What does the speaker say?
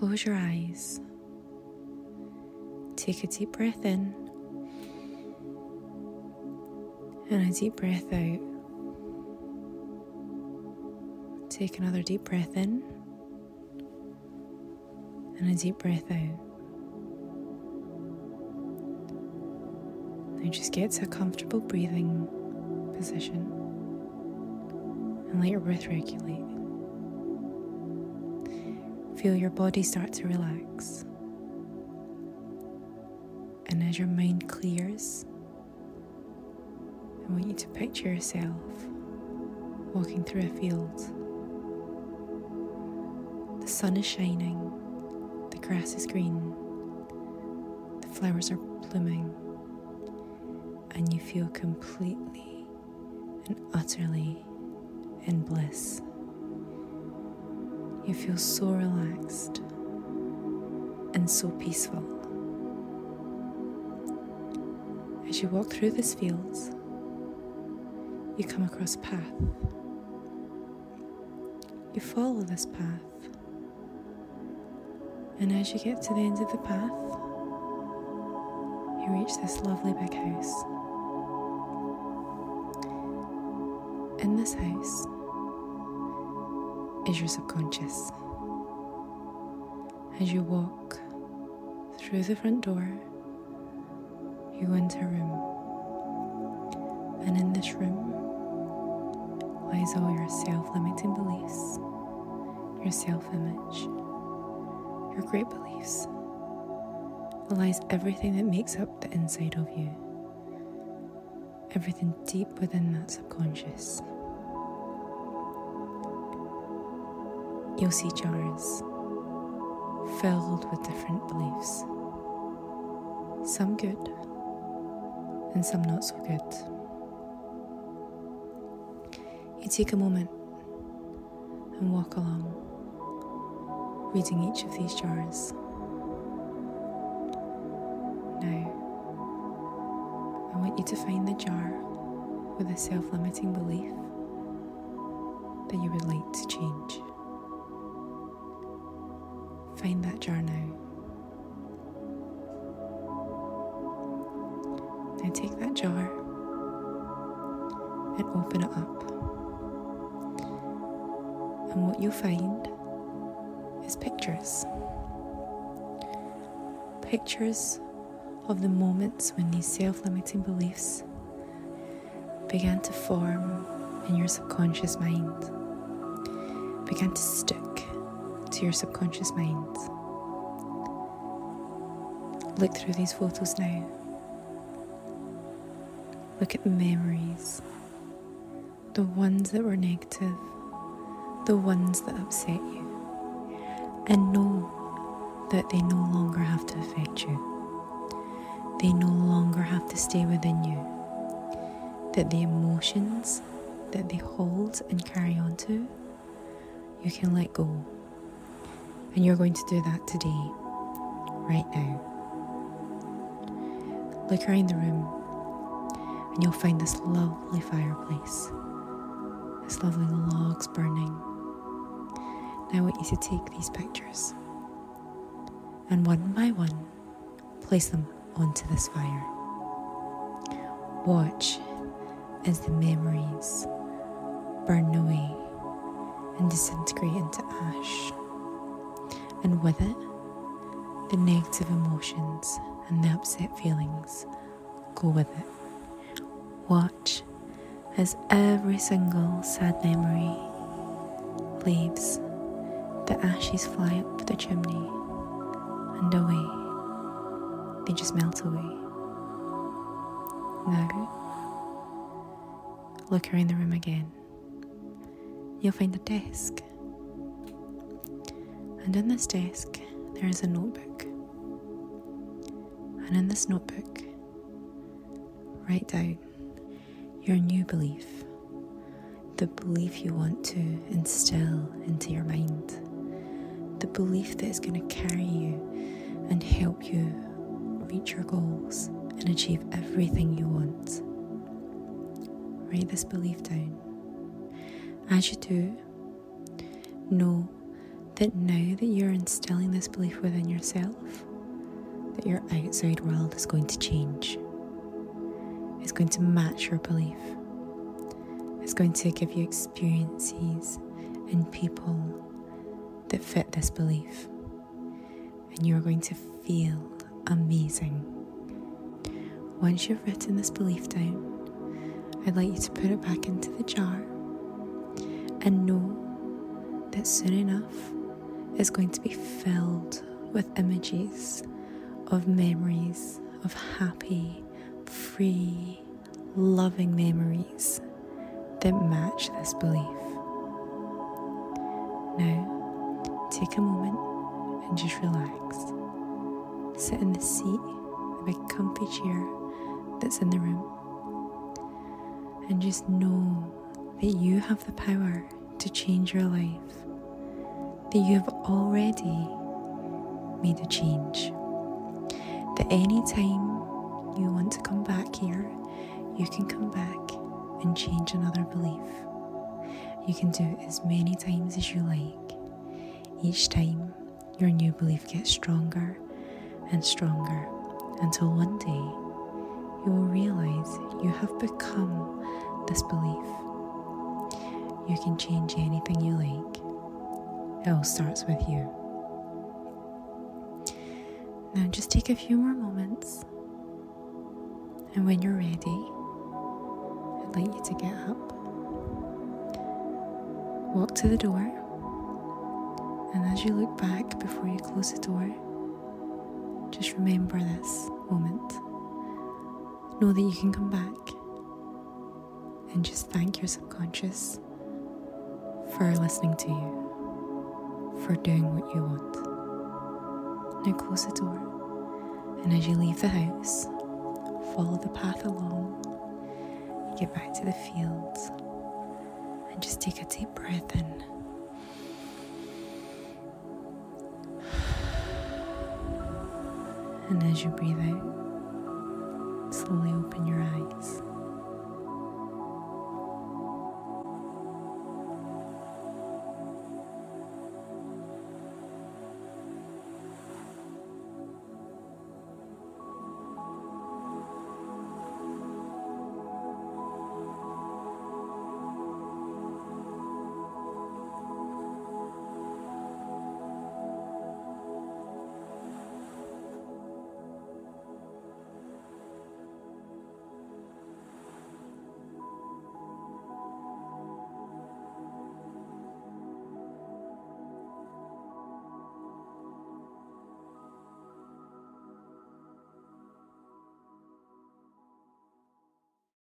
Close your eyes. Take a deep breath in and a deep breath out. Take another deep breath in and a deep breath out. Now just get to a comfortable breathing position and let your breath regulate. Feel your body start to relax. And as your mind clears, I want you to picture yourself walking through a field. The sun is shining, the grass is green, the flowers are blooming, and you feel completely and utterly in bliss. You feel so relaxed and so peaceful. As you walk through this field, you come across a path. You follow this path, and as you get to the end of the path, you reach this lovely big house. In this house is your subconscious. As you walk through the front door, you enter a room, and in this room lies all your self limiting beliefs, your self image, your great beliefs. Lies everything that makes up the inside of you, everything deep within that subconscious. You'll see jars filled with different beliefs, some good and some not so good. You take a moment and walk along, reading each of these jars. Now, I want you to find the jar with a self limiting belief that you would like to change. Find that jar now. Now take that jar and open it up. And what you'll find is pictures. Pictures of the moments when these self limiting beliefs began to form in your subconscious mind, began to stick to your subconscious mind. Look through these photos now. Look at the memories, the ones that were negative, the ones that upset you, and know that they no longer have to affect you. They no longer have to stay within you. That the emotions that they hold and carry on to, you can let go. And you're going to do that today, right now. Look around the room and you'll find this lovely fireplace, this lovely logs burning. Now I want you to take these pictures and one by one place them onto this fire. Watch as the memories burn away and disintegrate into ash and with it, the negative emotions and the upset feelings go with it. Watch as every single sad memory leaves, the ashes fly up the chimney and away. They just melt away. Now, look around the room again. You'll find a desk and in this desk, there is a notebook. And in this notebook, write down your new belief, the belief you want to instill into your mind, the belief that is going to carry you and help you reach your goals and achieve everything you want. Write this belief down. As you do, know that now that you're instilling this belief within yourself, that your outside world is going to change. It's going to match your belief. It's going to give you experiences and people that fit this belief. And you're going to feel amazing. Once you've written this belief down, I'd like you to put it back into the jar and know that soon enough it's going to be filled with images of memories of happy, free, loving memories that match this belief. Now, take a moment and just relax. Sit in the seat, the big comfy chair that's in the room, and just know that you have the power to change your life, that you have already made a change. That any time you want to come back here, you can come back and change another belief. You can do it as many times as you like. Each time, your new belief gets stronger and stronger until one day you will realize you have become this belief. You can change anything you like. It all starts with you. Now just take a few more moments, and when you're ready, I'd like you to get up, walk to the door, and as you look back before you close the door, just remember this moment. Know that you can come back and just thank your subconscious for listening to you, for doing what you want. Now close the door, and as you leave the house, follow the path along, get back to the fields, and just take a deep breath in. And as you breathe out, slowly open your eyes.